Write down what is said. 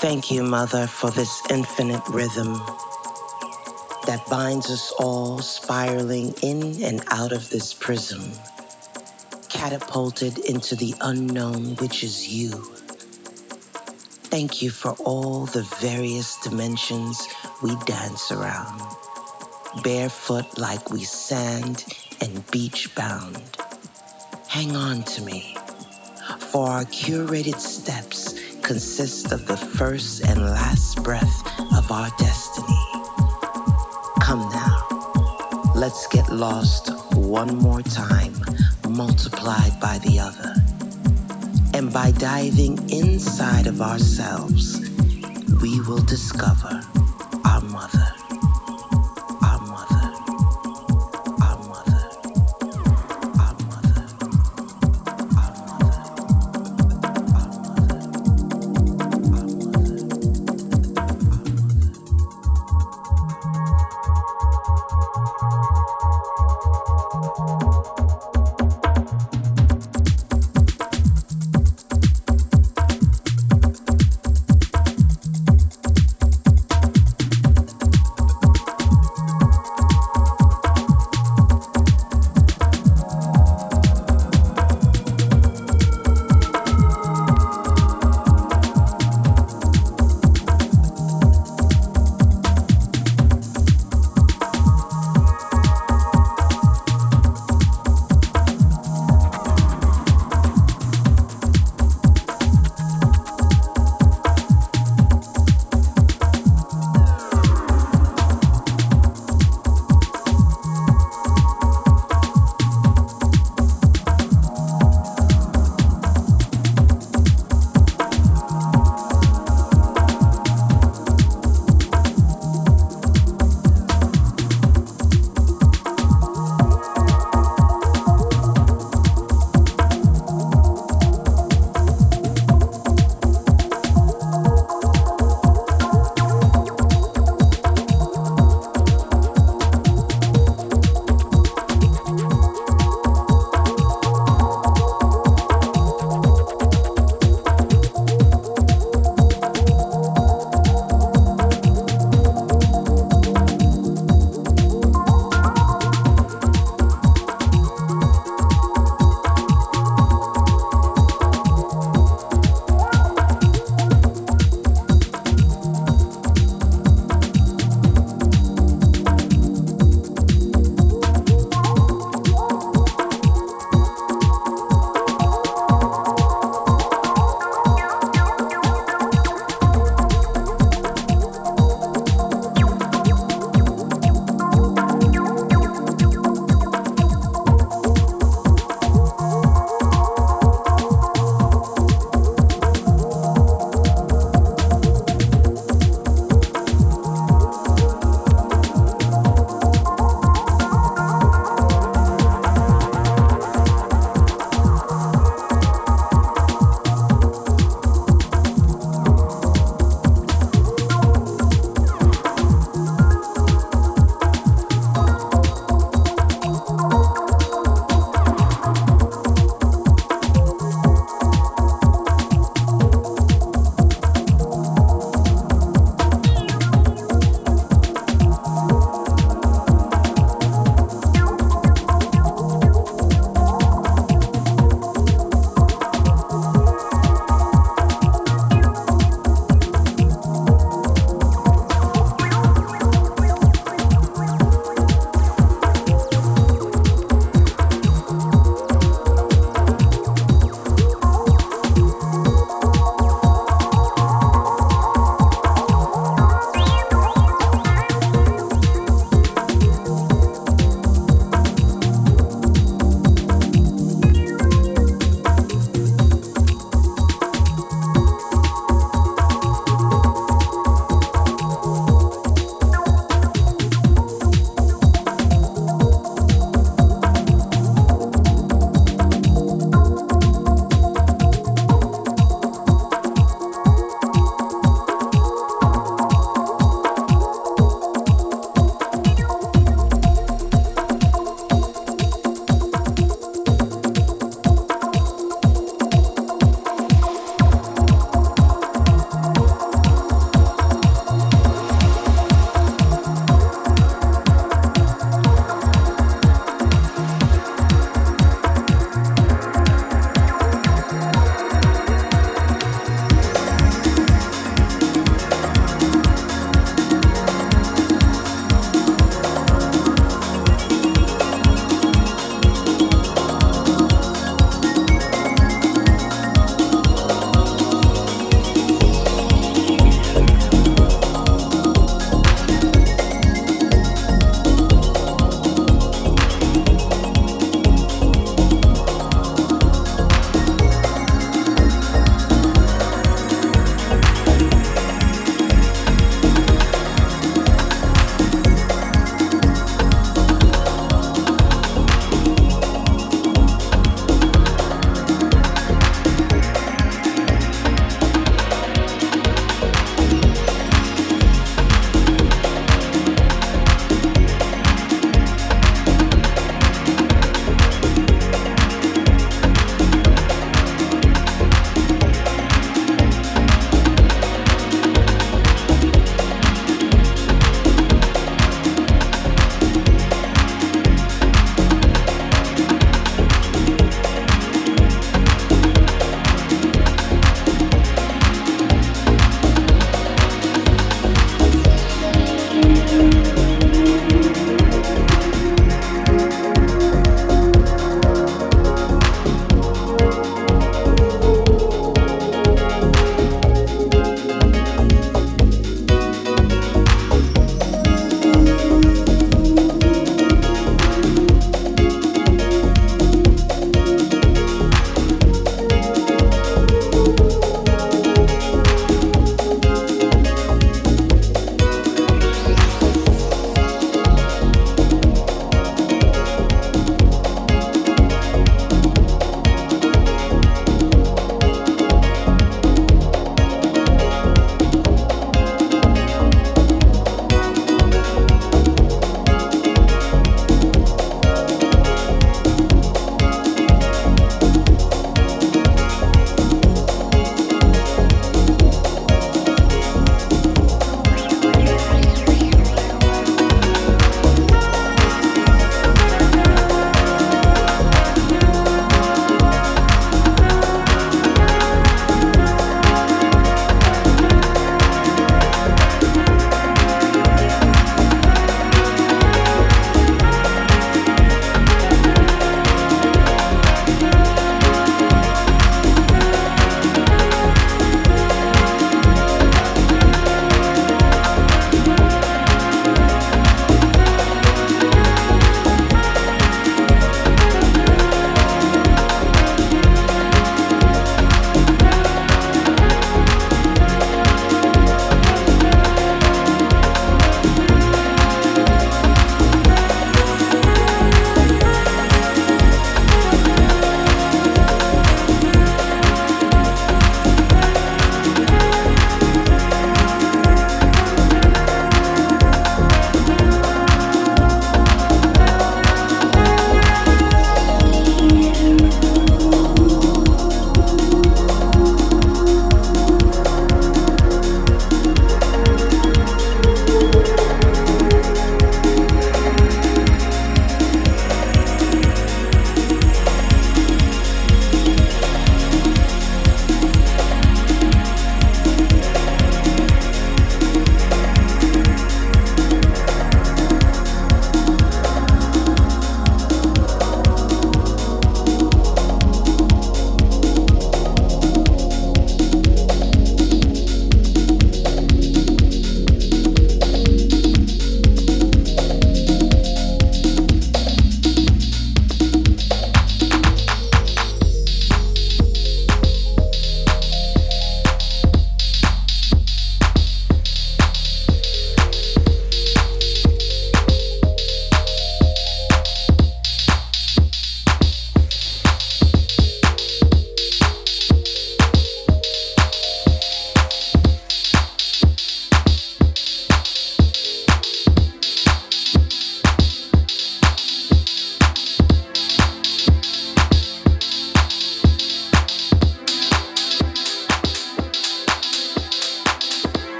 Thank you, Mother, for this infinite rhythm that binds us all spiraling in and out of this prism, catapulted into the unknown, which is you. Thank you for all the various dimensions we dance around, barefoot like we sand and beach bound. Hang on to me, for our curated steps consist of the first and last breath of our destiny. Come now, let's get lost one more time, multiplied by the other. And by diving inside of ourselves, we will discover